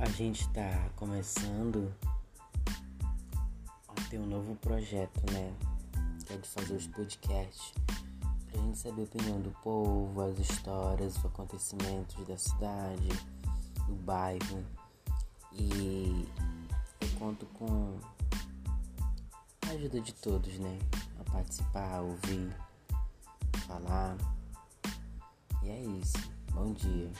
a gente está começando a ter um novo projeto, né? Que é de fazer os podcasts pra gente saber a opinião do povo, as histórias, os acontecimentos da cidade, do bairro. E eu conto com a ajuda de todos, né? A participar, a ouvir, falar. E é isso. Bom dia.